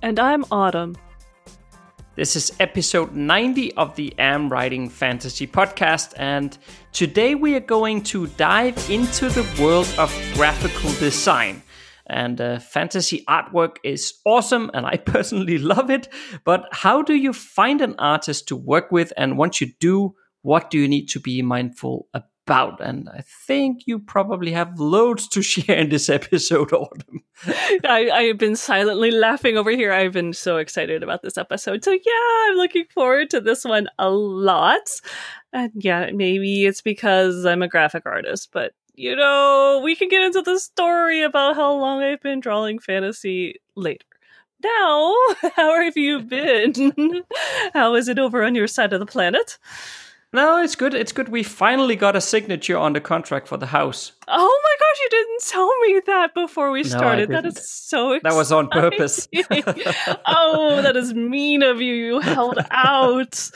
And I'm Autumn. This is episode 90 of the Am Writing Fantasy podcast, and today we are going to dive into the world of graphical design. And uh, fantasy artwork is awesome, and I personally love it. But how do you find an artist to work with? And once you do, what do you need to be mindful about? About. And I think you probably have loads to share in this episode, Autumn. I, I have been silently laughing over here. I've been so excited about this episode. So, yeah, I'm looking forward to this one a lot. And yeah, maybe it's because I'm a graphic artist, but you know, we can get into the story about how long I've been drawing fantasy later. Now, how have you been? how is it over on your side of the planet? No, it's good. It's good. We finally got a signature on the contract for the house. Oh my gosh, you didn't tell me that before we started. No, that is so exciting. That was on purpose. oh, that is mean of you. You held out.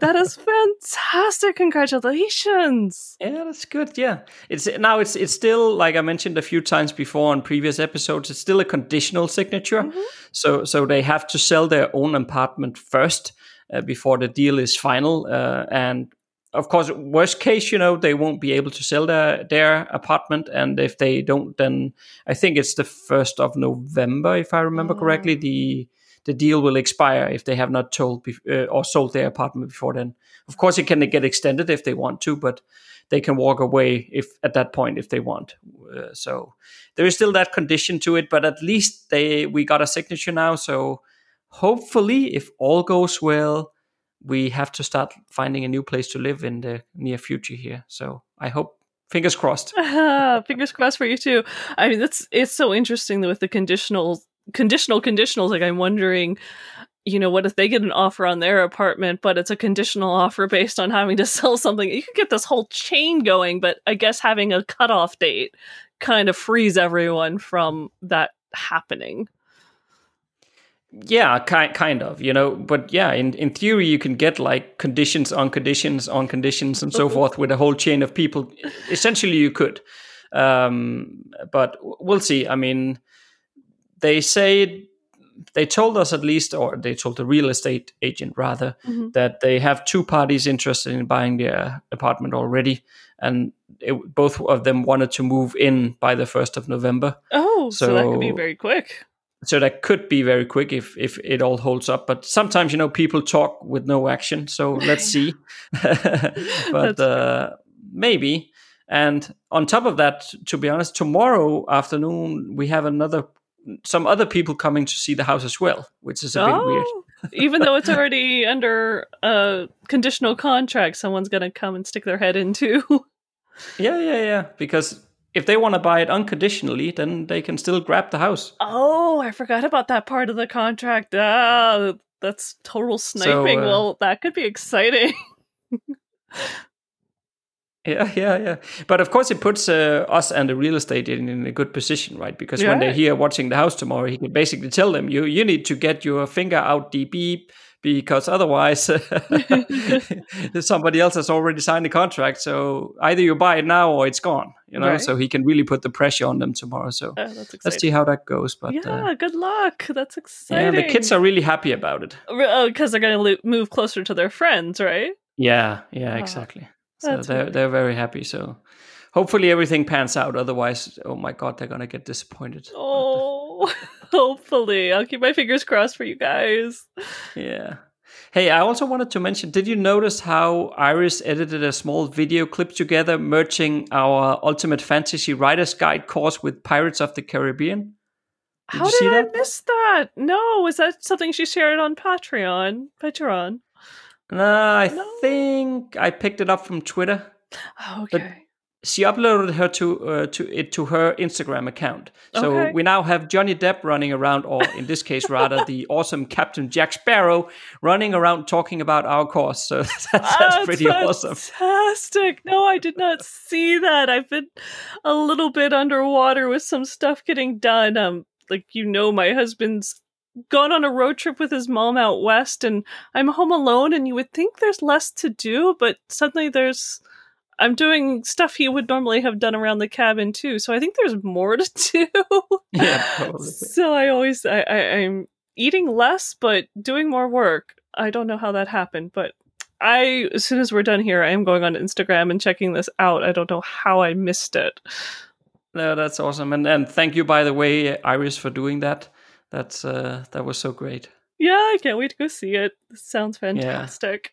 That is fantastic. Congratulations. Yeah, that's good. Yeah. It's now it's it's still like I mentioned a few times before on previous episodes, it's still a conditional signature. Mm-hmm. So so they have to sell their own apartment first. Uh, before the deal is final. Uh, and of course, worst case, you know, they won't be able to sell their their apartment, and if they don't, then I think it's the first of November, if I remember mm. correctly. The the deal will expire if they have not told uh, or sold their apartment before then. Of course, it can get extended if they want to, but they can walk away if at that point if they want. Uh, so there is still that condition to it, but at least they we got a signature now. So hopefully, if all goes well, we have to start finding a new place to live in the near future here. So I hope fingers crossed. fingers crossed for you too. I mean, that's it's so interesting with the conditional conditional conditionals. Like I'm wondering, you know, what if they get an offer on their apartment, but it's a conditional offer based on having to sell something? You could get this whole chain going, but I guess having a cutoff date kind of frees everyone from that happening yeah kind kind of you know but yeah in in theory you can get like conditions on conditions on conditions and so forth with a whole chain of people. Essentially you could um but we'll see. I mean they say they told us at least or they told the real estate agent rather mm-hmm. that they have two parties interested in buying their apartment already and it, both of them wanted to move in by the 1st of november. Oh so, so that could be very quick so that could be very quick if if it all holds up but sometimes you know people talk with no action so let's see. But uh, maybe. And on top of that to be honest tomorrow afternoon we have another some other people coming to see the house as well which is a oh, bit weird. Oh, even though it's already under a conditional contract someone's going to come and stick their head into. Yeah yeah yeah because if they want to buy it unconditionally, then they can still grab the house. Oh, I forgot about that part of the contract. Ah, that's total sniping. So, uh, well, that could be exciting. yeah, yeah, yeah. But of course, it puts uh, us and the real estate in, in a good position, right? Because yeah. when they're here watching the house tomorrow, he can basically tell them, "You you need to get your finger out the beep." because otherwise somebody else has already signed the contract. So either you buy it now or it's gone. You know, right. so he can really put the pressure on them tomorrow. So uh, let's see how that goes. But yeah, uh, good luck. That's exciting. Yeah, the kids are really happy about it. Oh, because they're going to move closer to their friends, right? Yeah, yeah, oh, exactly. So they're they're very happy. So hopefully everything pans out. Otherwise, oh my god, they're gonna get disappointed. Oh. Hopefully. I'll keep my fingers crossed for you guys. Yeah. Hey, I also wanted to mention did you notice how Iris edited a small video clip together merging our Ultimate Fantasy Writer's Guide course with Pirates of the Caribbean? Did how did I miss that? No, was that something she shared on Patreon? Patreon? No, I no. think I picked it up from Twitter. okay. But she uploaded her to uh, to it to her Instagram account. So Okay. we now have Johnny Depp running around, or in this case, rather the awesome Captain Jack Sparrow running around talking about our course. So that's, that's That's pretty awesome. Fantastic. No, I did not see that. I've been a little bit underwater with some stuff getting done. Um, like you know, my husband's gone on a road trip with his mom out west, and I'm home alone. And you would think there's less to do, but suddenly there's. I'm doing stuff he would normally have done around the cabin too. So I think there's more to do. Yeah, probably. So I always I, I I'm eating less but doing more work. I don't know how that happened, but I as soon as we're done here, I am going on Instagram and checking this out. I don't know how I missed it. No, that's awesome, and and thank you by the way, Iris, for doing that. That's uh, that was so great. Yeah, I can't wait to go see it. This sounds fantastic.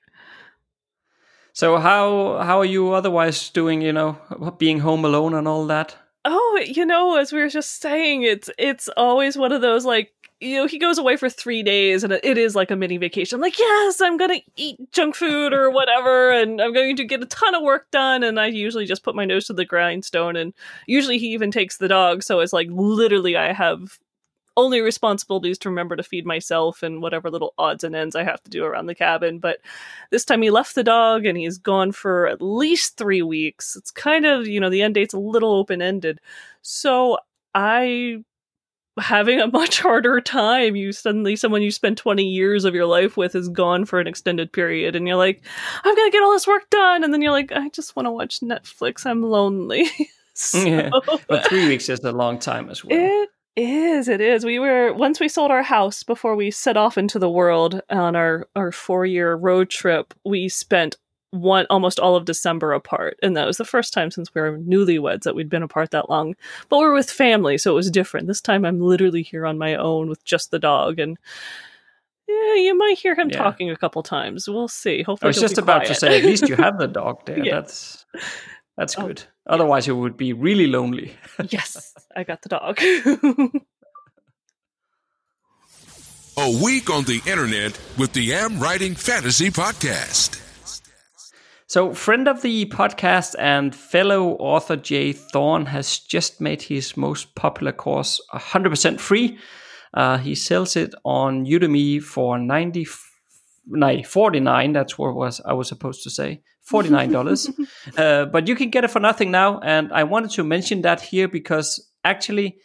So how how are you otherwise doing? You know, being home alone and all that. Oh, you know, as we were just saying, it's it's always one of those like you know he goes away for three days and it is like a mini vacation. I'm like, yes, I'm gonna eat junk food or whatever, and I'm going to get a ton of work done. And I usually just put my nose to the grindstone. And usually he even takes the dog, so it's like literally I have only responsibilities to remember to feed myself and whatever little odds and ends I have to do around the cabin. But this time he left the dog and he's gone for at least three weeks. It's kind of, you know, the end date's a little open ended. So I having a much harder time. You suddenly someone you spent 20 years of your life with is gone for an extended period and you're like, I'm gonna get all this work done, and then you're like, I just want to watch Netflix. I'm lonely. so, Yeah, But three weeks is a long time as well. it is. It is. We were once we sold our house before we set off into the world on our our four year road trip. We spent one almost all of December apart, and that was the first time since we were newlyweds that we'd been apart that long. But we're with family, so it was different. This time, I'm literally here on my own with just the dog, and yeah, you might hear him Yeah. talking a couple times. We'll see. Hopefully, I was just about to say, at least you have the dog there. Yeah. That's that's Oh, good. Otherwise, you would be really lonely. yes, I got the dog. A week on the internet with the Am Writing Fantasy Podcast. So, friend of the podcast and fellow author Jay Thorn has just made his most popular course 100% free. Uh, he sells it on Udemy for 90, no, 49 That's what was I was supposed to say. $49. uh, but you can get it for nothing now. And I wanted to mention that here because actually,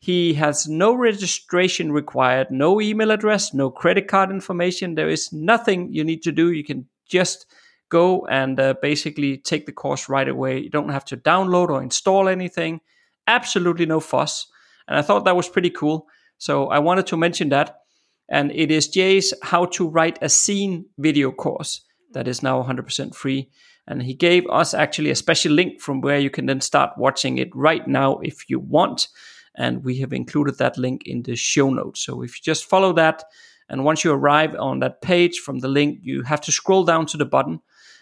he has no registration required, no email address, no credit card information. There is nothing you need to do. You can just go and uh, basically take the course right away. You don't have to download or install anything. Absolutely no fuss. And I thought that was pretty cool. So I wanted to mention that. And it is Jay's How to Write a Scene video course that is now 100% free. And he gave us actually a special link from where you can then start watching it right now if you want. And we have included that link in the show notes. So if you just follow that, and once you arrive on that page from the link, you have to scroll down to the button,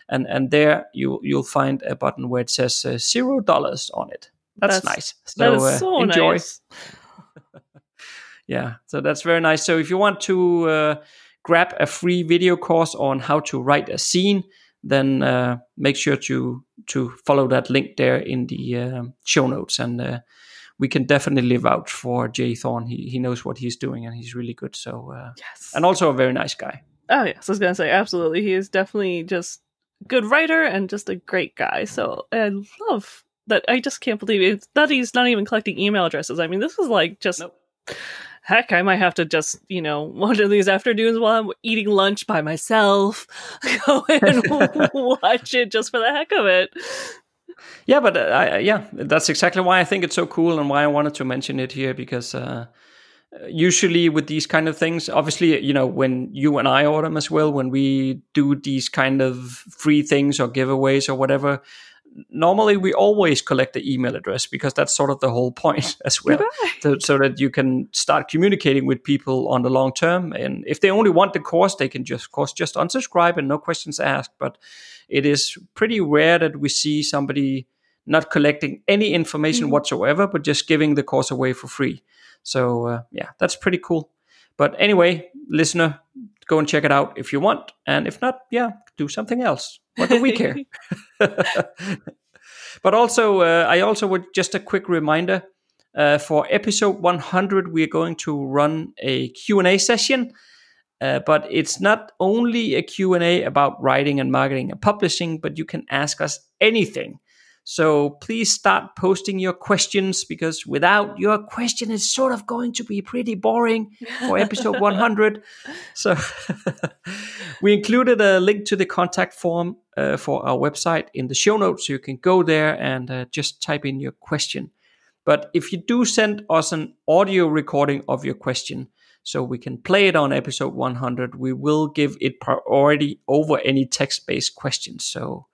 and and there you you'll find a button where it says uh, zero dollars on it. That's, That's- nice. that is uh, so enjoy. nice. Yeah, so that's very nice. So if you want to uh, grab a free video course on how to write a scene, then uh, make sure to to follow that link there in the um show notes, and uh, we can definitely vouch for Jay Thorn. He he knows what he's doing, and he's really good. So uh, Yes. and also a very nice guy. Oh yes, I was gonna say absolutely. He is definitely just good writer and just a great guy. So I love that. I just can't believe it that he's not even collecting email addresses. I mean, this is like just Nope. Heck. I might have to just you know one of these afternoons while I'm eating lunch by myself, go and watch it just for the heck of it. Yeah, but uh, I, yeah, that's exactly why I think it's so cool and why I wanted to mention it here because uh, usually with these kind of things, obviously, you know, when you and I order them as well, when we do these kind of free things or giveaways or whatever, normally we always collect the email address because that's sort of the whole point as well. So, so that you can start communicating with people on the long term. And if they only want the course, they can just, of course, just unsubscribe and no questions asked. But it is pretty rare that we see somebody not collecting any information Mhm. whatsoever, but just giving the course away for free. So uh, yeah, that's pretty cool. But anyway, listener, go and check it out if you want, and if not, yeah, do something else. What do we care? but also, uh, I also would just a quick reminder uh, for episode 100, we are going to run a Q&A session. Uh, but it's not only a Q&A about writing and marketing and publishing, but you can ask us anything. So please start posting your questions because without your question, it's sort of going to be pretty boring for episode 100. So we included a link to the contact form uh, for our website in the show notes. So you can go there and uh, just type in your question. But if you do send us an audio recording of your question, so we can play it on episode 100, we will give it priority over any text-based questions. So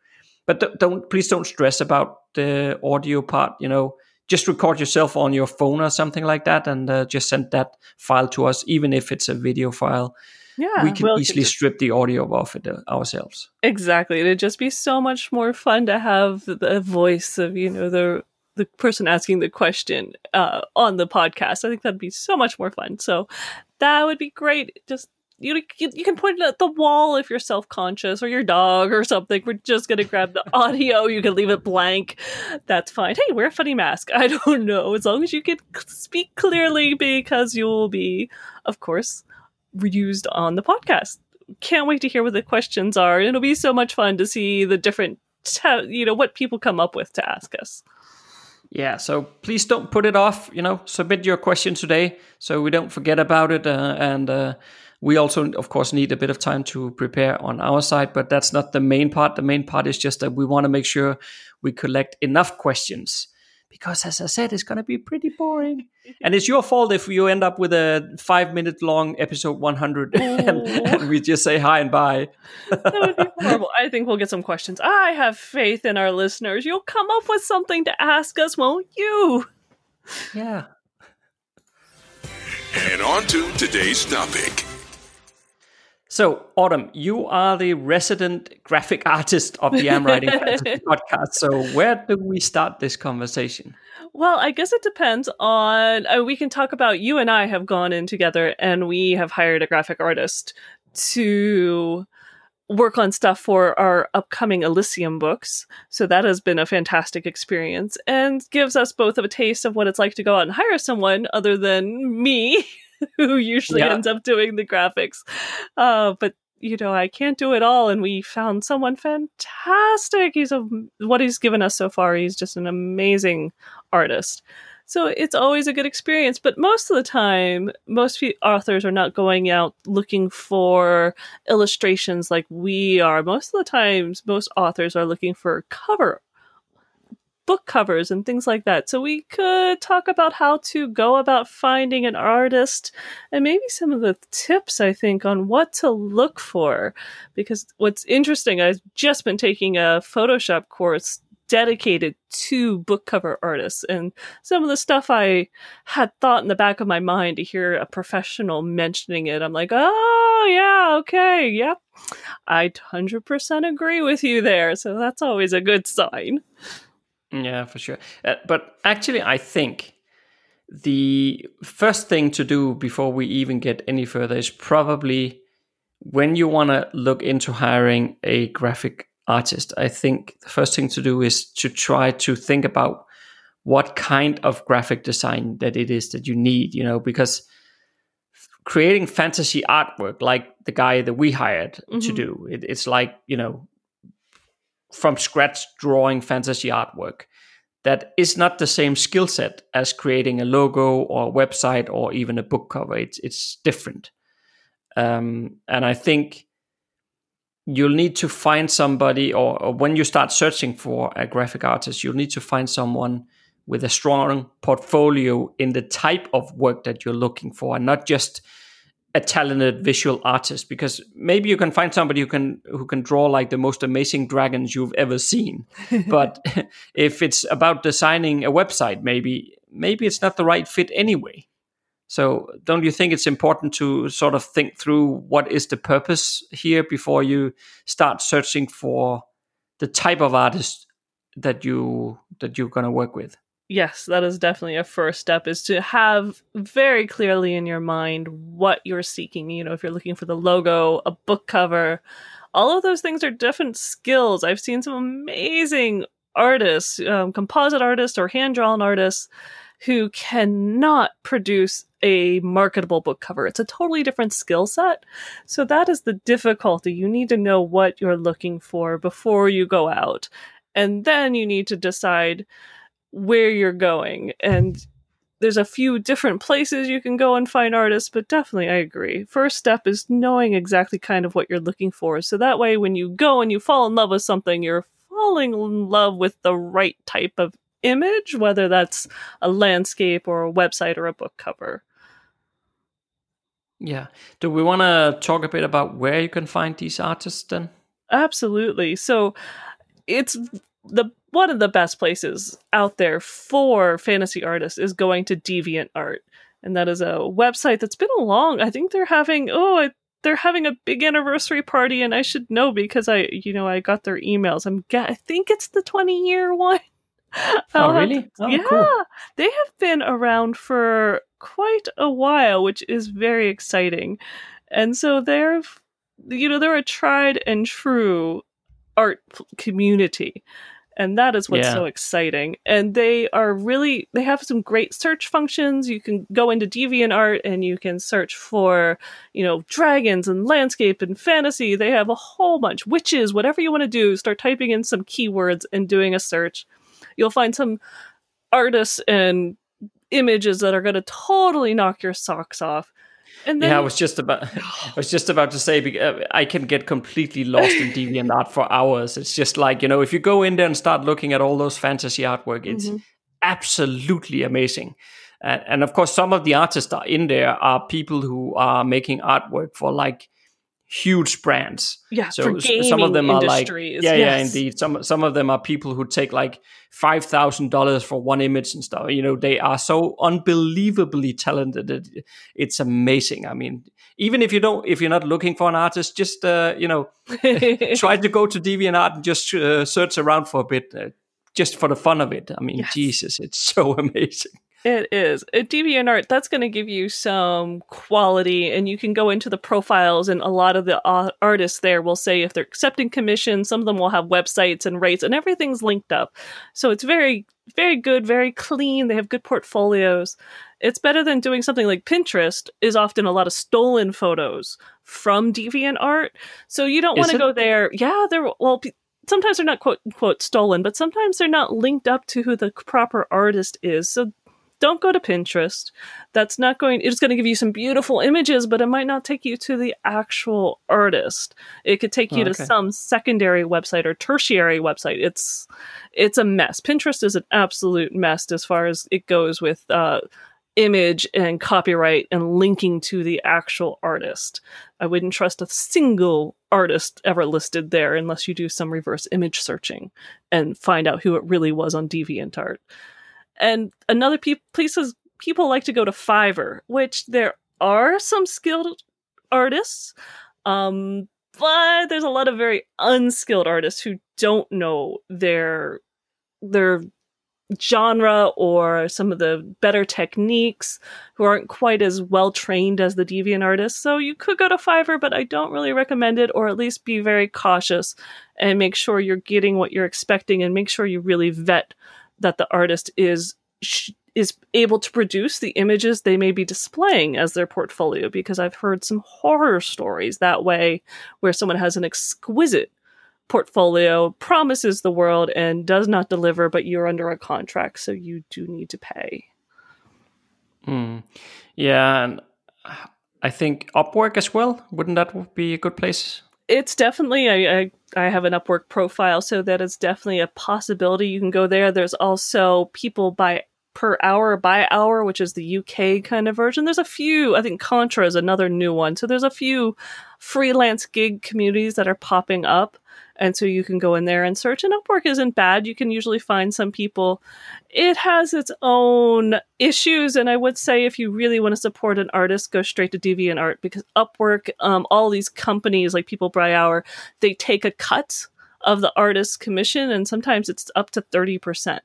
but don't, don't please don't stress about the audio part. You know, just record yourself on your phone or something like that, and uh, just send that file to us, even if it's a video file. Yeah, we can we'll easily strip the audio off it uh, ourselves. Exactly, it'd just be so much more fun to have the voice of you know the the person asking the question uh, on the podcast. I think that'd be so much more fun. So that would be great. Just you, you, you can point it at the wall if you're self conscious or your dog or something. We're just gonna grab the audio. You can leave it blank. That's fine. Hey, wear a funny mask. I don't know. As long as you can speak clearly, because you will be, of course, reused on the podcast. Can't wait to hear what the questions are. It'll be so much fun to see the different, te- you know, what people come up with to ask us. Yeah, so please don't put it off. You know, submit your question today so we don't forget about it. Uh, and uh, we also, of course, need a bit of time to prepare on our side, but that's not the main part. The main part is just that we want to make sure we collect enough questions because, as I said, it's going to be pretty boring. and it's your fault if you end up with a five minute long episode 100 and, and, we just say hi and bye. that would be horrible. I think we'll get some questions. I have faith in our listeners. You'll come up with something to ask us, won't you? Yeah. And on to today's topic. So, Autumn, you are the resident graphic artist of the Am Writing podcast. So, where do we start this conversation? Well, I guess it depends on. Uh, we can talk about you and I have gone in together and we have hired a graphic artist to work on stuff for our upcoming Elysium books. So that has been a fantastic experience and gives us both a taste of what it's like to go out and hire someone other than me who usually yeah. ends up doing the graphics. Uh, but you know, I can't do it all, and we found someone fantastic. He's a what he's given us so far. He's just an amazing artist. So it's always a good experience. But most of the time, most authors are not going out looking for illustrations like we are. Most of the times, most authors are looking for cover book covers and things like that. So we could talk about how to go about finding an artist and maybe some of the tips I think on what to look for. Because what's interesting, I've just been taking a Photoshop course dedicated to book cover artists and some of the stuff I had thought in the back of my mind to hear a professional mentioning it, I'm like, oh yeah, okay, yep. I 100% agree with you there. So that's always a good sign. Yeah, for sure. Uh, but actually, I think the first thing to do before we even get any further is probably when you want to look into hiring a graphic artist. I think the first thing to do is to try to think about what kind of graphic design that it is that you need, you know, because creating fantasy artwork like the guy that we hired mm-hmm. to do, it, it's like, you know, from scratch drawing fantasy artwork that is not the same skill set as creating a logo or a website or even a book cover. It's it's different, um, and I think you'll need to find somebody, or, or, when you start searching for a graphic artist, you'll need to find someone with a strong portfolio in the type of work that you're looking for, and not just a talented visual artist because maybe you can find somebody who can who can draw like the most amazing dragons you've ever seen. But if it's about designing a website maybe maybe it's not the right fit anyway. So don't you think it's important to sort of think through what is the purpose here before you start searching for the type of artist that you that you're going to work with yes, that is definitely a first step is to have very clearly in your mind what you're seeking. You know, if you're looking for the logo, a book cover, all of those things are different skills. I've seen some amazing artists, um, composite artists or hand drawn artists who cannot produce a marketable book cover. It's a totally different skill set. So that is the difficulty. You need to know what you're looking for before you go out. And then you need to decide where you're going. And there's a few different places you can go and find artists, but definitely I agree. First step is knowing exactly kind of what you're looking for. So that way when you go and you fall in love with something, you're falling in love with the right type of image, whether that's a landscape or a website or a book cover. Yeah. Do we want to talk a bit about where you can find these artists then? Absolutely. So it's the one of the best places out there for fantasy artists is going to DeviantArt. And that is a website that's been along. I think they're having oh they're having a big anniversary party and I should know because I you know I got their emails. I'm I think it's the 20 year one. oh um, really? Oh, yeah. Cool. They have been around for quite a while, which is very exciting. And so they're, you know, they're a tried and true art community. And that is what's yeah. so exciting. And they are really, they have some great search functions. You can go into DeviantArt and you can search for, you know, dragons and landscape and fantasy. They have a whole bunch, witches, whatever you want to do. Start typing in some keywords and doing a search. You'll find some artists and images that are going to totally knock your socks off. And then, yeah, I was just about, I was just about to say, uh, I can get completely lost in DeviantArt for hours. It's just like you know, if you go in there and start looking at all those fantasy artwork, it's mm-hmm. absolutely amazing. Uh, and of course, some of the artists are in there are people who are making artwork for like huge brands. Yeah, so some of them are like yeah, yes. yeah, indeed. Some some of them are people who take like five thousand dollars for one image and stuff. You know, they are so unbelievably talented. That it's amazing. I mean, even if you don't, if you're not looking for an artist, just uh, you know, try to go to DeviantArt and just uh, search around for a bit. Uh, just for the fun of it. I mean, yes. Jesus, it's so amazing. It is. At DeviantArt, that's going to give you some quality, and you can go into the profiles, and a lot of the uh, artists there will say if they're accepting commissions. Some of them will have websites and rates, and everything's linked up. So it's very, very good, very clean. They have good portfolios. It's better than doing something like Pinterest, is often a lot of stolen photos from DeviantArt. So you don't want to go there. Yeah, they're, well, sometimes they're not quote quote stolen, but sometimes they're not linked up to who the proper artist is. So don't go to Pinterest. That's not going, it's going to give you some beautiful images, but it might not take you to the actual artist. It could take you oh, okay. to some secondary website or tertiary website. It's, it's a mess. Pinterest is an absolute mess as far as it goes with, uh, image and copyright and linking to the actual artist. I wouldn't trust a single artist ever listed there unless you do some reverse image searching and find out who it really was on DeviantArt. And another pe- people like to go to Fiverr, which there are some skilled artists, um, but there's a lot of very unskilled artists who don't know their their genre or some of the better techniques who aren't quite as well trained as the deviant artists. So you could go to Fiverr, but I don't really recommend it, or at least be very cautious and make sure you're getting what you're expecting and make sure you really vet that the artist is is able to produce the images they may be displaying as their portfolio because I've heard some horror stories that way where someone has an exquisite portfolio, promises the world and does not deliver but you're under a contract so you do need to pay. Mm. Yeah, and I think Upwork as well. Wouldn't that be a good place? It's definitely I, I, I have an Upwork profile, so that is definitely a possibility. You can go there. There's also people by per hour by hour, which is the UK kind of version. There's a few. I think Contra is another new one. So there's a few freelance gig communities that are popping up. And so you can go in there and search. And Upwork isn't bad. You can usually find some people. It has its own issues. And I would say if you really want to support an artist, go straight to DeviantArt because Upwork, um, all these companies like People by Hour, they take a cut of the artist's commission, and sometimes it's up to 30%.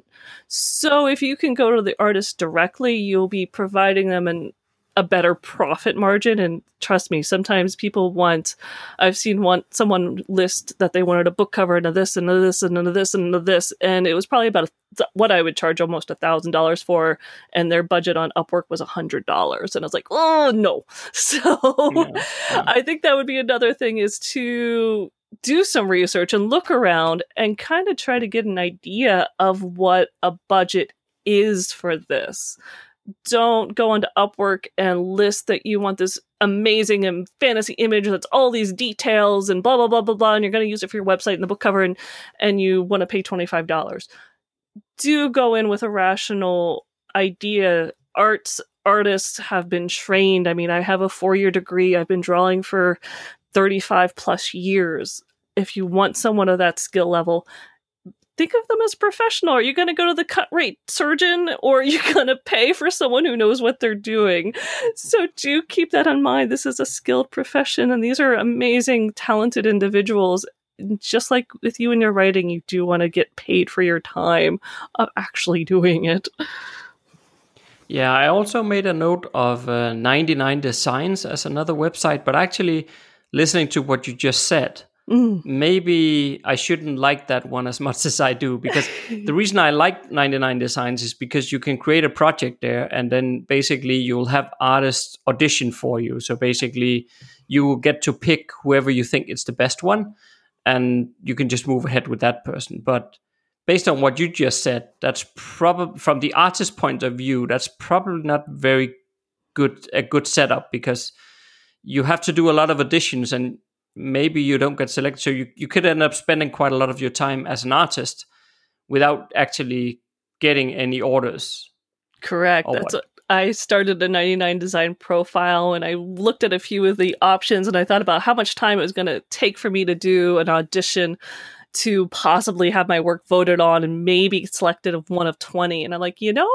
So if you can go to the artist directly, you'll be providing them an a better profit margin. And trust me sometimes people want i've seen one someone list that they wanted a book cover and a this and a this and a this and a this. And it was probably about a, what i would charge almost a thousand dollars for. And their budget on upwork was a hundred dollars. And i was like oh no. So yeah, yeah. i think that would be another thing is to do some research and look around and kind of try to get an idea of what a budget is for this don't go onto Upwork and list that you want this amazing and fantasy image that's all these details and blah blah blah blah blah, and you're going to use it for your website and the book cover, and and you want to pay twenty five dollars. Do go in with a rational idea. Arts artists have been trained. I mean, I have a four year degree. I've been drawing for thirty five plus years. If you want someone of that skill level, think of them as professional. Are you going to go to the cut rate surgeon or are you going to pay for someone who knows what they're doing? So do keep that in mind. This is a skilled profession and these are amazing, talented individuals. Just like with you and your writing, you do want to get paid for your time of actually doing it. Yeah, I also made a note of uh, 99 Designs as another website, but actually listening to what you just said, Mm. Maybe I shouldn't like that one as much as I do because the reason I like 99 Designs is because you can create a project there and then basically you'll have artists audition for you. So basically you get to pick whoever you think is the best one and you can just move ahead with that person. But based on what you just said, that's probably from the artist point of view, that's probably not very good a good setup because you have to do a lot of auditions and maybe you don't get selected. So you, you could end up spending quite a lot of your time as an artist without actually getting any orders. Correct. That's what? I started a 99 design profile and I looked at a few of the options and I thought about how much time it was going to take for me to do an audition to possibly have my work voted on and maybe selected of one of 20. And I'm like, you know,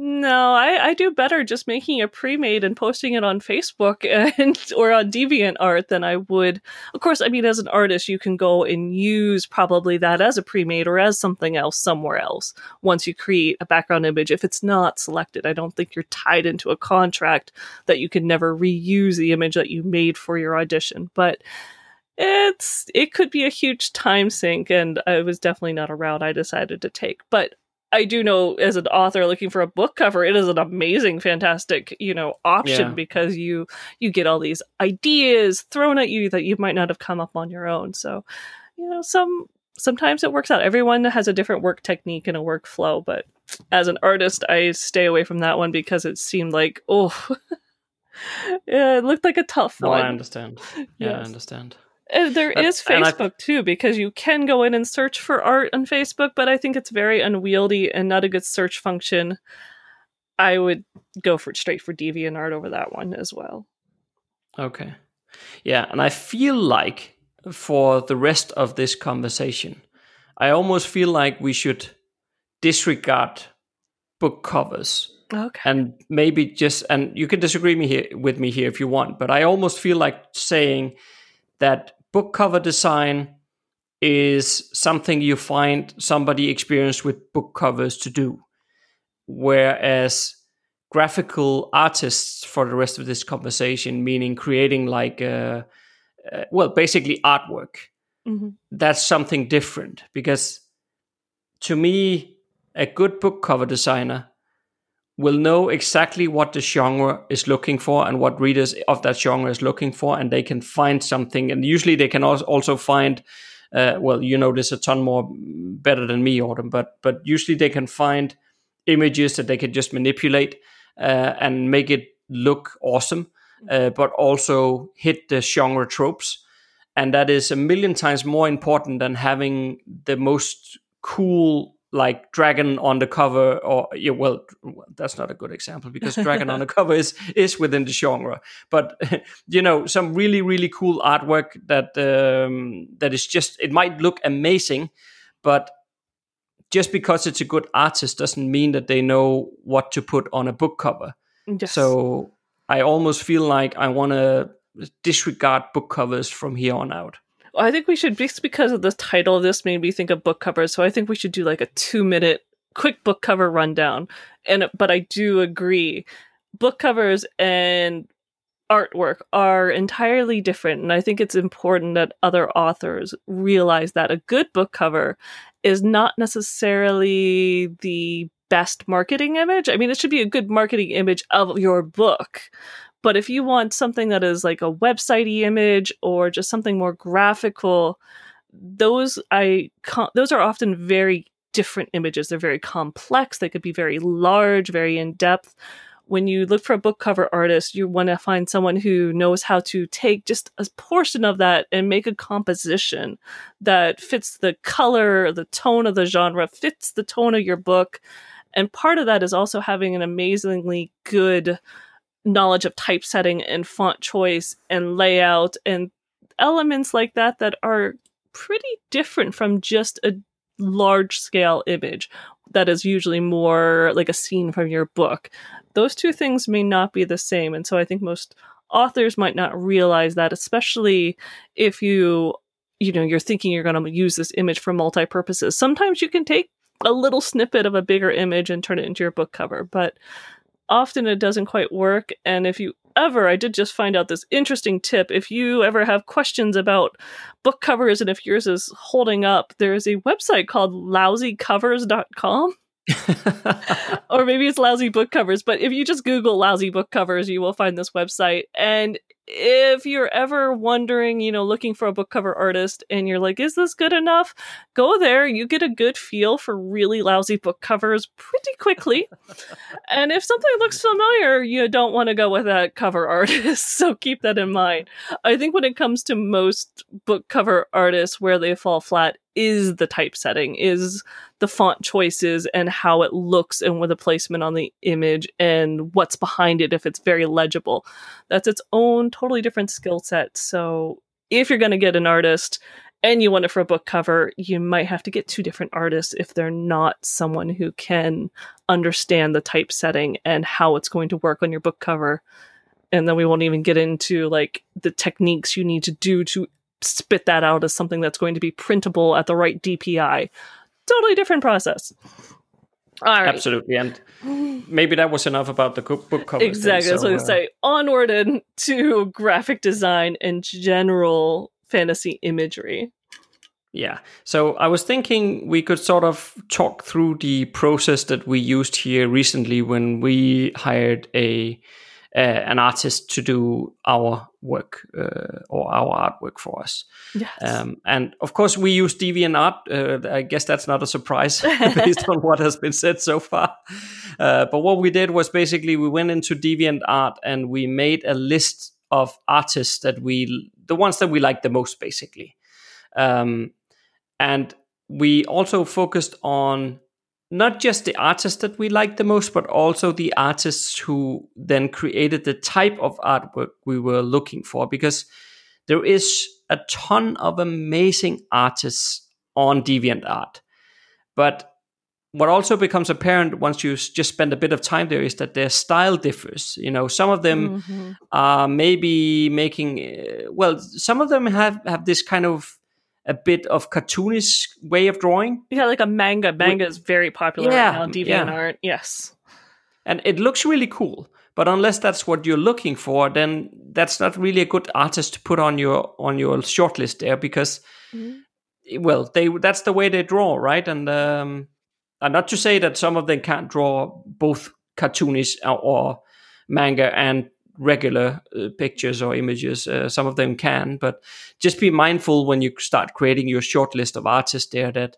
no, I, I do better just making a pre-made and posting it on Facebook and or on DeviantArt than I would. Of course, I mean as an artist, you can go and use probably that as a pre-made or as something else somewhere else once you create a background image. If it's not selected, I don't think you're tied into a contract that you can never reuse the image that you made for your audition. But it's it could be a huge time sink and it was definitely not a route I decided to take. But I do know as an author looking for a book cover, it is an amazing, fantastic, you know, option yeah. because you you get all these ideas thrown at you that you might not have come up on your own. So, you know, some sometimes it works out. Everyone has a different work technique and a workflow, but as an artist, I stay away from that one because it seemed like, oh, yeah, it looked like a tough no, one. I understand. Yeah, yes. I understand. Uh, and there is Facebook too, because you can go in and search for art on Facebook, but I think it's very unwieldy and not a good search function. I would go for straight for DeviantArt over that one as well. Okay. Yeah, and I feel like for the rest of this conversation, I almost feel like we should disregard book covers. Okay. And maybe just and you can disagree me here with me here if you want, but I almost feel like saying that book cover design is something you find somebody experienced with book covers to do. Whereas graphical artists for the rest of this conversation, meaning creating like, a, uh, well, basically artwork, mm-hmm. that's something different because to me, a good book cover designer will know exactly what the genre is looking for and what readers of that genre is looking for, and they can find something. And usually they can also find, uh, well, you know this a ton more better than me, Autumn, but but usually they can find images that they can just manipulate uh, and make it look awesome, uh, but also hit the genre tropes. And that is a million times more important than having the most cool like dragon on the cover or yeah, well that's not a good example because dragon on the cover is is within the genre. But you know some really really cool artwork that um, that is just it might look amazing but just because it's a good artist doesn't mean that they know what to put on a book cover. Yes. so i almost feel like i want to disregard book covers from here on out I think we should just because of the title this made me think of book covers. So I think we should do like a two minute quick book cover rundown. And but I do agree book covers and artwork are entirely different. And I think it's important that other authors realize that a good book cover is not necessarily the best marketing image. I mean, it should be a good marketing image of your book. But if you want something that is like a websitey image or just something more graphical, those I those are often very different images. They're very complex. They could be very large, very in depth when you look for a book cover artist, you want to find someone who knows how to take just a portion of that and make a composition that fits the color, the tone of the genre, fits the tone of your book. And part of that is also having an amazingly good knowledge of typesetting and font choice and layout and elements like that that are pretty different from just a large scale image that is usually more like a scene from your book those two things may not be the same. And so I think most authors might not realize that, especially if you, you know, you're thinking you're going to use this image for multi purposes. Sometimes you can take a little snippet of a bigger image and turn it into your book cover, but often it doesn't quite work. And if you ever, I did just find out this interesting tip. If you ever have questions about book covers and if yours is holding up, there's a website called lousycovers.com or maybe it's lousy book covers, but if you just Google lousy book covers, you will find this website. And if you're ever wondering, you know, looking for a book cover artist and you're like, is this good enough? Go there. You get a good feel for really lousy book covers pretty quickly. and if something looks familiar, you don't want to go with that cover artist. so keep that in mind. I think when it comes to most book cover artists, where they fall flat is the typesetting, is the font choices and how it looks and with the placement on the image and what's behind it if it's very legible. That's its own totally different skill set. So if you're going to get an artist and you want it for a book cover, you might have to get two different artists if they're not someone who can understand the typesetting and how it's going to work on your book cover. And then we won't even get into like the techniques you need to do to spit that out as something that's going to be printable at the right DPI. Totally different process. All right. Absolutely. And maybe that was enough about the book cover. Exactly. Thing, so, I was going to say onward into graphic design and general fantasy imagery. Yeah. So I was thinking we could sort of talk through the process that we used here recently when we hired a uh, an artist to do our work uh, or our artwork for us. Yes. Um, and of course, we use DeviantArt. Uh, I guess that's not a surprise based on what has been said so far. Uh, but what we did was basically we went into DeviantArt and we made a list of artists that we, the ones that we like the most, basically. Um, and we also focused on not just the artists that we like the most, but also the artists who then created the type of artwork we were looking for. Because there is a ton of amazing artists on DeviantArt. But what also becomes apparent once you just spend a bit of time there is that their style differs. You know, some of them mm-hmm. are maybe making, uh, well, some of them have, have this kind of a bit of cartoonish way of drawing. Yeah, like a manga. Manga is very popular yeah, right now DeviantArt. Yeah. Yes. And it looks really cool. But unless that's what you're looking for, then that's not really a good artist to put on your on your shortlist there because mm-hmm. well, they that's the way they draw, right? And um and not to say that some of them can't draw both cartoonish or manga and regular uh, pictures or images. Uh, some of them can, but just be mindful when you start creating your short list of artists there that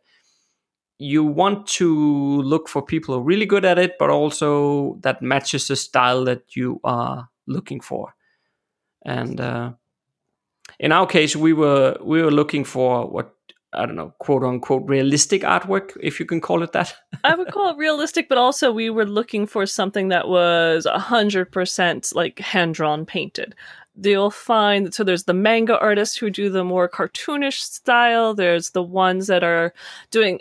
you want to look for people who are really good at it, but also that matches the style that you are looking for. And uh, in our case, we were we were looking for what I don't know, quote unquote, realistic artwork, if you can call it that. I would call it realistic, but also we were looking for something that was 100% like hand drawn painted. You'll find, so there's the manga artists who do the more cartoonish style, there's the ones that are doing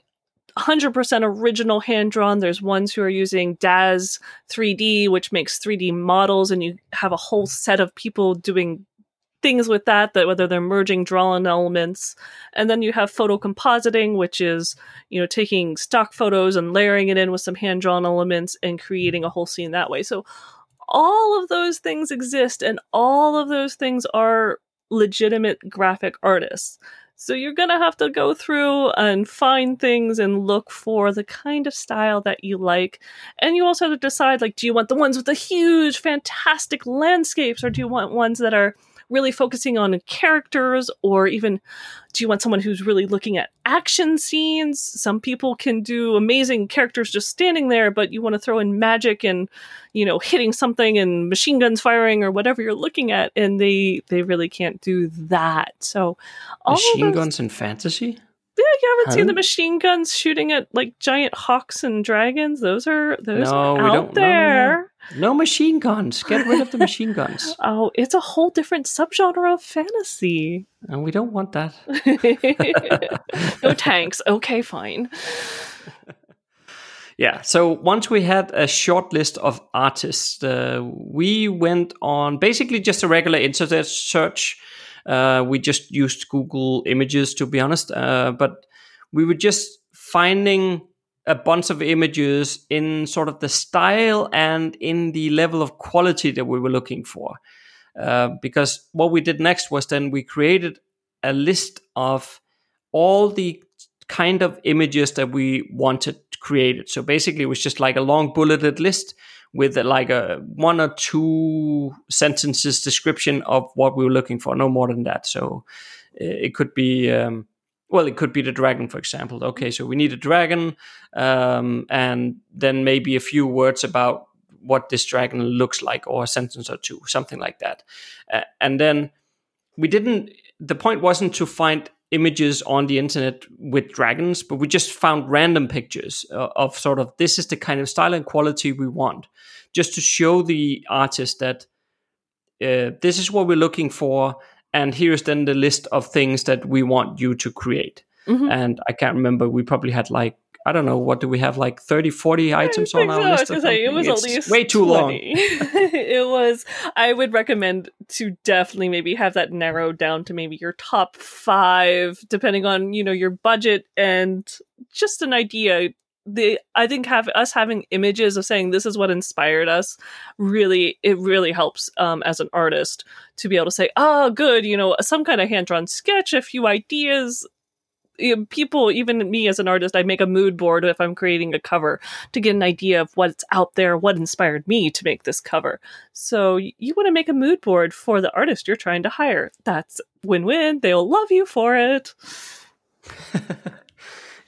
100% original hand drawn. There's ones who are using DAZ 3D, which makes 3D models, and you have a whole set of people doing things with that that whether they're merging drawn elements and then you have photo compositing which is you know taking stock photos and layering it in with some hand drawn elements and creating a whole scene that way so all of those things exist and all of those things are legitimate graphic artists. So you're going to have to go through and find things and look for the kind of style that you like. And you also have to decide like do you want the ones with the huge fantastic landscapes or do you want ones that are really focusing on characters or even do you want someone who's really looking at action scenes some people can do amazing characters just standing there but you want to throw in magic and you know hitting something and machine guns firing or whatever you're looking at and they they really can't do that so machine those, guns in fantasy yeah, you haven't huh? seen the machine guns shooting at like giant hawks and dragons. Those are those no, are out there. No machine guns. Get rid of the machine guns. oh, it's a whole different subgenre of fantasy. And we don't want that. no tanks. Okay, fine. yeah, so once we had a short list of artists, uh, we went on basically just a regular internet search. Uh, we just used Google Images, to be honest, uh, but we were just finding a bunch of images in sort of the style and in the level of quality that we were looking for. Uh, because what we did next was then we created a list of all the kind of images that we wanted created. So basically, it was just like a long bulleted list with like a one or two sentences description of what we were looking for, no more than that. So uh, it could be um, well, it could be the dragon, for example. Okay, so we need a dragon, um, and then maybe a few words about what this dragon looks like, or a sentence or two, something like that. Uh, and then we didn't. The point wasn't to find images on the internet with dragons, but we just found random pictures uh, of sort of this is the kind of style and quality we want, just to show the artist that uh, this is what we're looking for and here's then the list of things that we want you to create mm-hmm. and i can't remember we probably had like I don't know what do we have like 30 40 items on our so. list say, it was it's at least way too 20. long it was I would recommend to definitely maybe have that narrowed down to maybe your top 5 depending on you know your budget and just an idea the I think have us having images of saying this is what inspired us really it really helps um, as an artist to be able to say oh good you know some kind of hand drawn sketch a few ideas. People even me as an artist I make a mood board if I'm creating a cover to get an idea of what's out there what inspired me to make this cover. So you want to make a mood board for the artist you're trying to hire. That's win-win they'll love you for it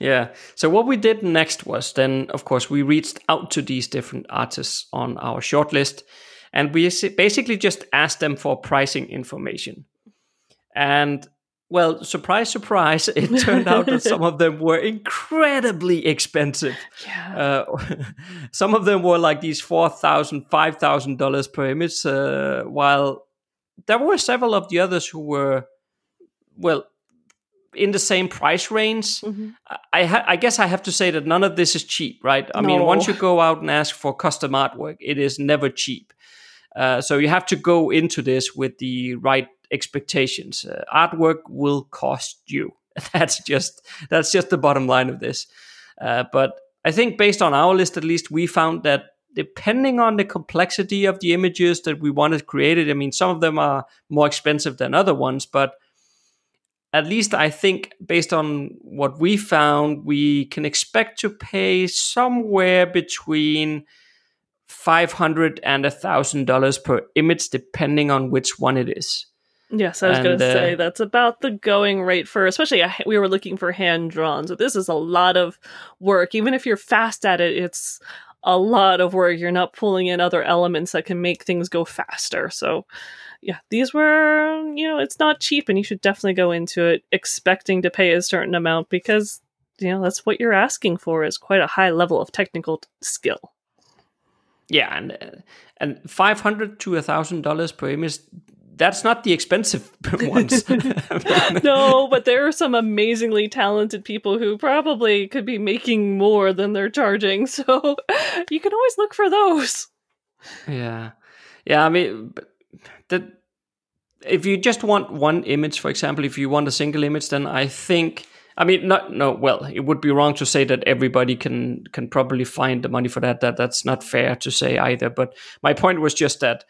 Yeah. So what we did next was then, of course, we reached out to these different artists on our shortlist, and we basically just asked them for pricing information. And well, surprise, surprise, it turned out that some of them were incredibly expensive. Yeah. Uh, some of them were like these $4,000, $5,000 per image, uh, while there were several of the others who were, well, in the same price range. Mm-hmm. I ha- I guess I have to say that none of this is cheap, right? I no. mean, once you go out and ask for custom artwork, it is never cheap. Uh, so you have to go into this with the right expectations. Uh, artwork will cost you. That's just that's just the bottom line of this. Uh, but I think based on our list, at least, we found that depending on the complexity of the images that we wanted created, I mean, some of them are more expensive than other ones, but at least I think, based on what we found, we can expect to pay somewhere between five hundred and a thousand dollars per image, depending on which one it is. Yes, I was going to uh, say that's about the going rate for, especially we were looking for hand drawn. So this is a lot of work. Even if you're fast at it, it's a lot of work. You're not pulling in other elements that can make things go faster. So yeah, these were, you know, it's not cheap and you should definitely go into it expecting to pay a certain amount because, you know, that's what you're asking for is quite a high level of technical skill. Yeah, and uh, and 500 to a $1000 per image that's not the expensive ones. no, but there are some amazingly talented people who probably could be making more than they're charging. So you can always look for those. Yeah. Yeah, I mean, if you just want one image, for example, if you want a single image, then I think I mean, not no. Well, it would be wrong to say that everybody can can probably find the money for that. That that's not fair to say either. But my point was just that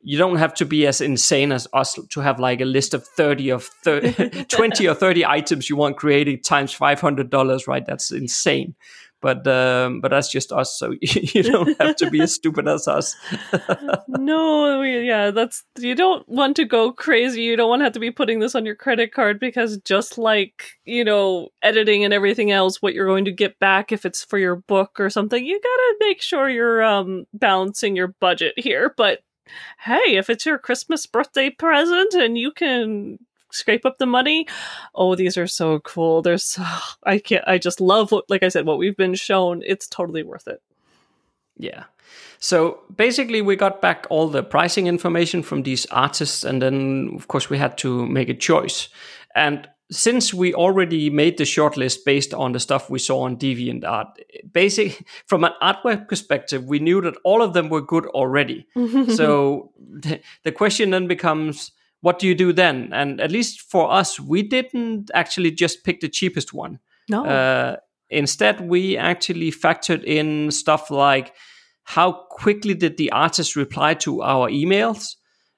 you don't have to be as insane as us to have like a list of 30 of 30, 20 or 30 items you want created times $500 right? That's insane. But um, but that's just us so you don't have to be as stupid as us. No yeah that's you don't want to go crazy. You don't want to have to be putting this on your credit card because just like you know editing and everything else what you're going to get back if it's for your book or something you gotta make sure you're um balancing your budget here. But hey, if it's your Christmas birthday present and you can scrape up the money, oh, these are so cool. There's, so, I can't, I just love what, like I said, what we've been shown. It's totally worth it. Yeah. So basically, we got back all the pricing information from these artists, and then, of course, we had to make a choice. And since we already made the shortlist based on the stuff we saw on DeviantArt, basic from an artwork perspective, we knew that all of them were good already. so the, the question then becomes, what do you do then? And at least for us, we didn't actually just pick the cheapest one. No. Uh, instead, we actually factored in stuff like how quickly did the artist reply to our emails?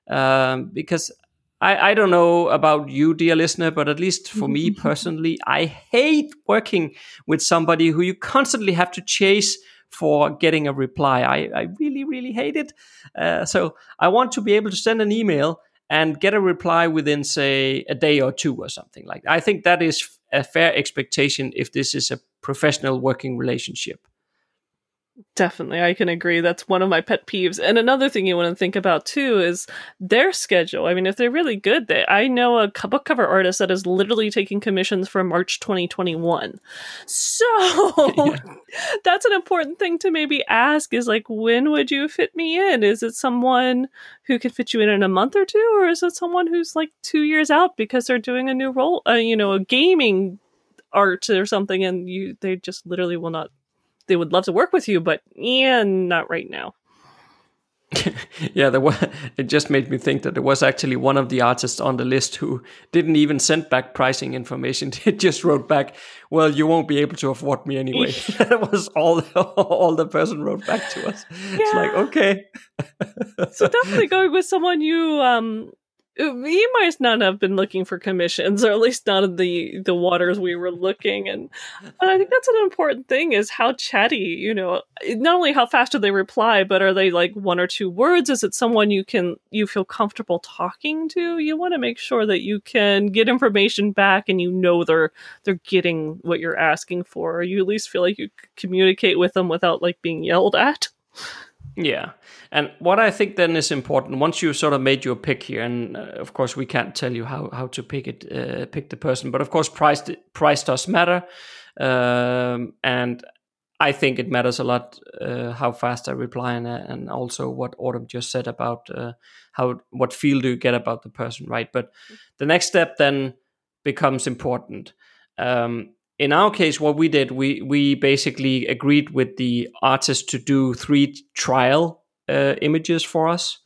Um, because I, I don't know about you, dear listener, but at least for me personally, I hate working with somebody who you constantly have to chase for getting a reply. I, I really, really hate it. Uh, so I want to be able to send an email and get a reply within, say, a day or two or something like that. I think that is a fair expectation if this is a professional working relationship. Definitely, I can agree. That's one of my pet peeves. And another thing you want to think about too is their schedule. I mean, if they're really good, they I know a book cover artist that is literally taking commissions for March 2021. So yeah. that's an important thing to maybe ask is like, when would you fit me in? Is it someone who can fit you in in a month or two, or is it someone who's like two years out because they're doing a new role, uh, you know, a gaming art or something, and you they just literally will not they would love to work with you, but yeah, not right now. yeah, there was, it just made me think that there was actually one of the artists on the list who didn't even send back pricing information. It just wrote back, "Well, you won't be able to afford me anyway." that was all all the person wrote back to us. Yeah. It's like okay. so definitely going with someone you um he might not have been looking for commissions, or at least not in the the waters we were looking. And, and I think that's an important thing: is how chatty. You know, not only how fast do they reply, but are they like one or two words? Is it someone you can you feel comfortable talking to? You want to make sure that you can get information back, and you know they're they're getting what you're asking for, or you at least feel like you communicate with them without like being yelled at. Yeah. And what I think then is important once you've sort of made your pick here, and uh, of course we can't tell you how, how to pick it, uh, pick the person, but of course price price does matter, um, and I think it matters a lot uh, how fast I reply, and, uh, and also what Autumn just said about uh, how what feel do you get about the person, right? But the next step then becomes important. Um, in our case, what we did, we we basically agreed with the artist to do three trial uh, images for us,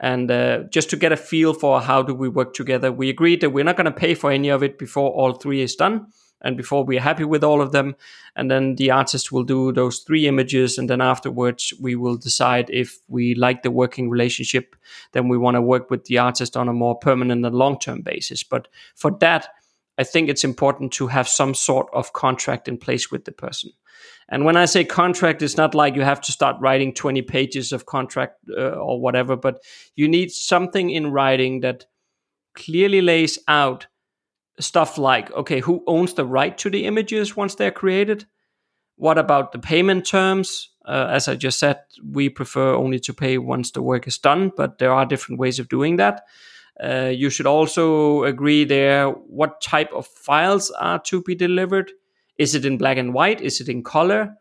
and uh, just to get a feel for how do we work together. We agreed that we're not going to pay for any of it before all three is done, and before we're happy with all of them, and then the artist will do those three images, and then afterwards we will decide if we like the working relationship, then we want to work with the artist on a more permanent and long term basis. But for that I think it's important to have some sort of contract in place with the person. And when I say contract, it's not like you have to start writing 20 pages of contract uh, or whatever, but you need something in writing that clearly lays out stuff like okay, who owns the right to the images once they're created? What about the payment terms? Uh, as I just said, we prefer only to pay once the work is done, but there are different ways of doing that. Uh, you should also agree there what type of files are to be delivered. Is it in black and white? Is it in color?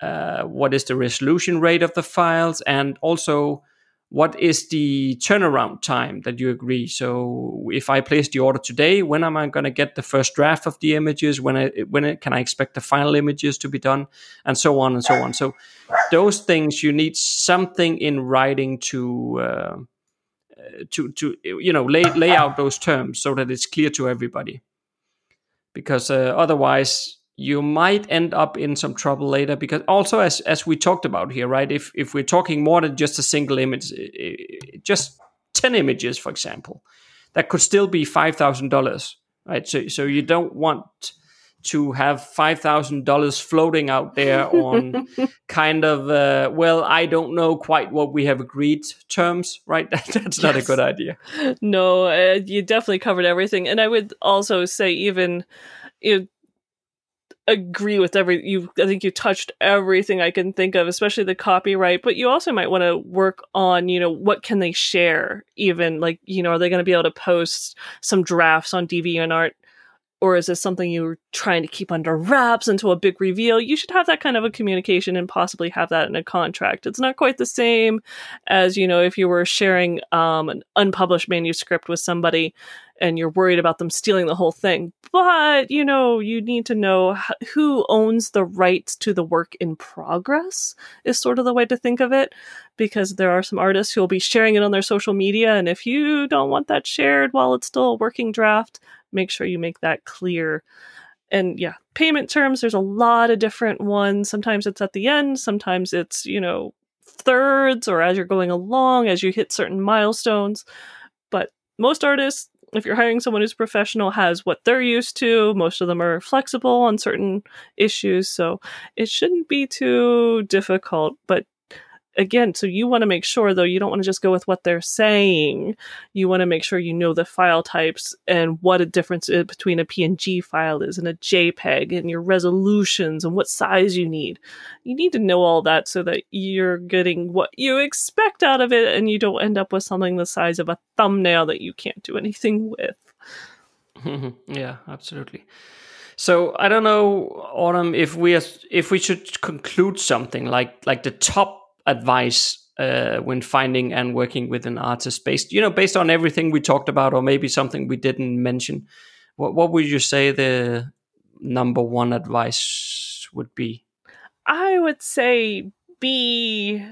Uh, what is the resolution rate of the files? And also, what is the turnaround time that you agree? So, if I place the order today, when am I going to get the first draft of the images? When I, when it, can I expect the final images to be done? And so on and so on. So, those things you need something in writing to. Uh, to to you know lay lay out those terms so that it's clear to everybody. because uh, otherwise you might end up in some trouble later because also as as we talked about here right if if we're talking more than just a single image just 10 images for example that could still be $5000 right so so you don't want to have $5000 floating out there on kind of uh, well i don't know quite what we have agreed terms right? That's not a good idea. No uh, you definitely covered everything. And i would also say even you agree with every you I think you touched everything I can think of, especially the copyright, but you also might want to work on, you know, what can they share even like, you know, are they going to be able to post some drafts on DeviantArt or is this something you're trying to keep under wraps until a big reveal? You should have that kind of a communication and possibly have that in a contract. It's not quite the same as, you know, if you were sharing um, an unpublished manuscript with somebody and you're worried about them stealing the whole thing. But, you know, you need to know who owns the rights to the work in progress, is sort of the way to think of it, because there are some artists who will be sharing it on their social media. And if you don't want that shared while it's still a working draft, make sure you make that clear. And yeah, payment terms, there's a lot of different ones. Sometimes it's at the end, sometimes it's, you know, thirds or as you're going along, as you hit certain milestones. But most artists, if you're hiring someone who's professional has what they're used to most of them are flexible on certain issues so it shouldn't be too difficult but again so you want to make sure though you don't want to just go with what they're saying. You want to make sure you know the file types and what a difference uh, between a png file is and a jpeg and your resolutions and what size you need. You need to know all that so that you're getting what you expect out of it and you don't end up with something the size of a thumbnail that you can't do anything with. Yeah absolutely. So I don't know, Autumn, if we if we should conclude something like like the top advice uh, when finding and working with an artist based you know based on everything we talked about or maybe something we didn't mention. What, what would you say the number one advice would be? I would say be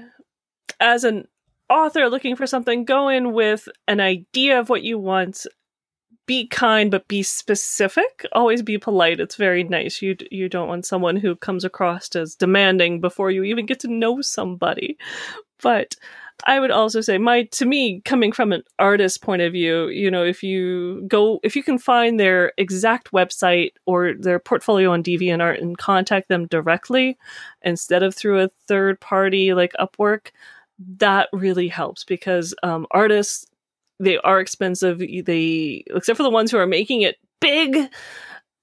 as an author looking for something go in with an idea of what you want be kind but be specific. Always be polite. It's very nice. You you don't want someone who comes across as demanding before you even get to know somebody. But i would also say my to me coming from an artist point of view you know if you go if you can find their exact website or their portfolio on deviantart and contact them directly instead of through a third party like upwork that really helps because um, artists they are expensive. They except for the ones who are making it big.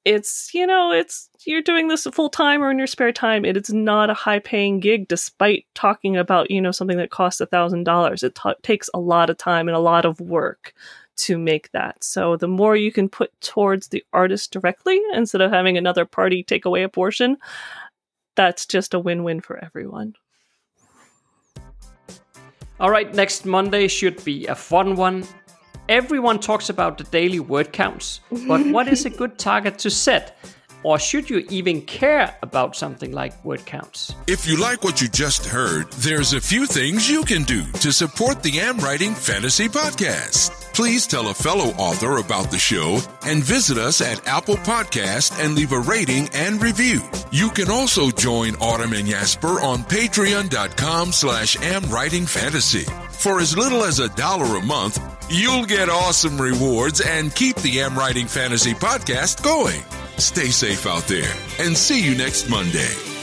It's you know it's you're doing this full time or in your spare time. It is not a high paying gig, despite talking about you know something that costs a thousand dollars. It t- takes a lot of time and a lot of work to make that. So the more you can put towards the artist directly instead of having another party take away a portion, that's just a win win for everyone. All right, next Monday should be a fun one. Everyone talks about the daily word counts, but what is a good target to set? Or should you even care about something like word counts? If you like what you just heard, there's a few things you can do to support the Am Writing Fantasy Podcast. Please tell a fellow author about the show and visit us at Apple Podcast and leave a rating and review. You can also join Autumn and Jesper on patreon.com slash amwritingfantasy. For as little as a dollar a month, you'll get awesome rewards and keep the Am Writing Fantasy Podcast going. Stay safe out there and see you next Monday.